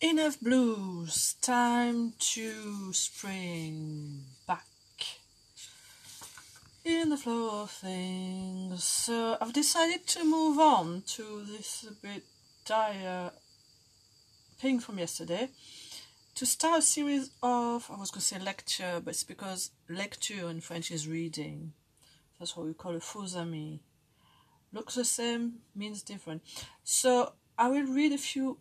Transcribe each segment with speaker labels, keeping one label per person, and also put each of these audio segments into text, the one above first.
Speaker 1: Enough blues, time to spring back in the flow of things. So I've decided to move on to this a bit dire thing from yesterday to start a series of I was going to say lecture, but it's because lecture in French is reading. That's what we call a faux ami. Looks the same, means different. So I will read a few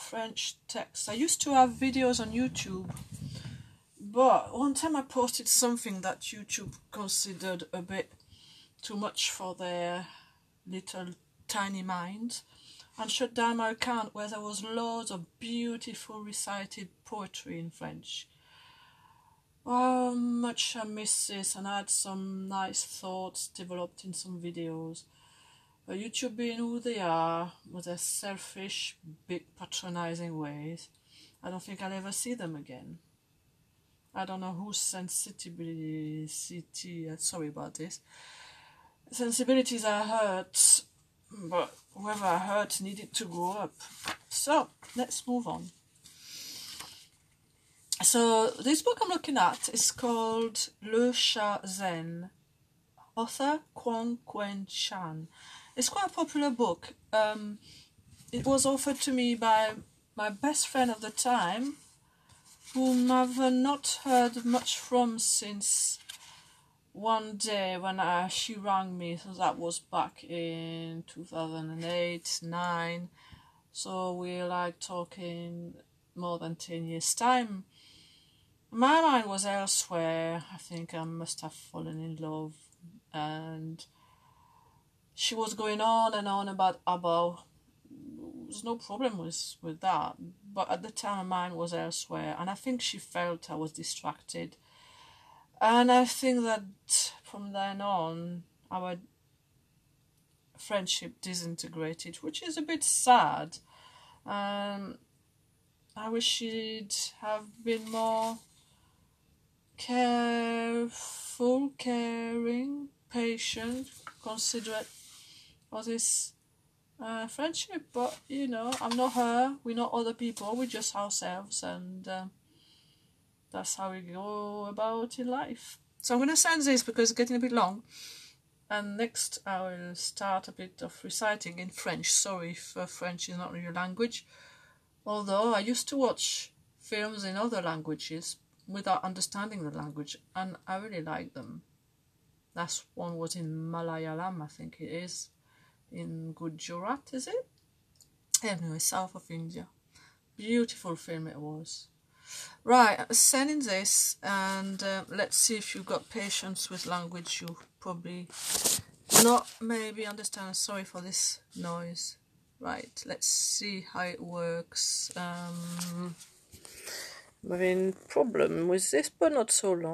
Speaker 1: French texts. I used to have videos on YouTube, but one time I posted something that YouTube considered a bit too much for their little tiny minds and shut down my account where there was loads of beautiful recited poetry in French. How much I miss this and I had some nice thoughts developed in some videos. But YouTube being who they are, with their selfish, big patronizing ways, I don't think I'll ever see them again. I don't know whose sensitivity, sorry about this, sensibilities are hurt, but whoever I hurt needed to grow up. So, let's move on. So, this book I'm looking at is called Le Chat Zen, author Kwong Kuen Shan. It's quite a popular book. Um, it was offered to me by my best friend of the time, whom I've not heard much from since one day when uh, she rang me. So that was back in 2008 9. So we're like talking more than 10 years' time. My mind was elsewhere. I think I must have fallen in love and she was going on and on about ABBA. There's no problem with, with that. But at the time, my mind was elsewhere. And I think she felt I was distracted. And I think that from then on, our friendship disintegrated, which is a bit sad. Um, I wish she'd have been more careful, caring, patient, considerate for this uh, friendship. But you know, I'm not her. We're not other people. We're just ourselves, and uh, that's how we go about in life. So I'm to send this because it's getting a bit long. And next, I will start a bit of reciting in French. Sorry if uh, French is not your language. Although I used to watch films in other languages without understanding the language, and I really like them. Last one was in Malayalam, I think it is in Gujarat, is it? Anyway, south of India. Beautiful film it was. Right, sending this, and uh, let's see if you've got patience with language you probably not maybe understand. Sorry for this noise. Right, let's see how it works. Um, I'm having problem with this, but not so long.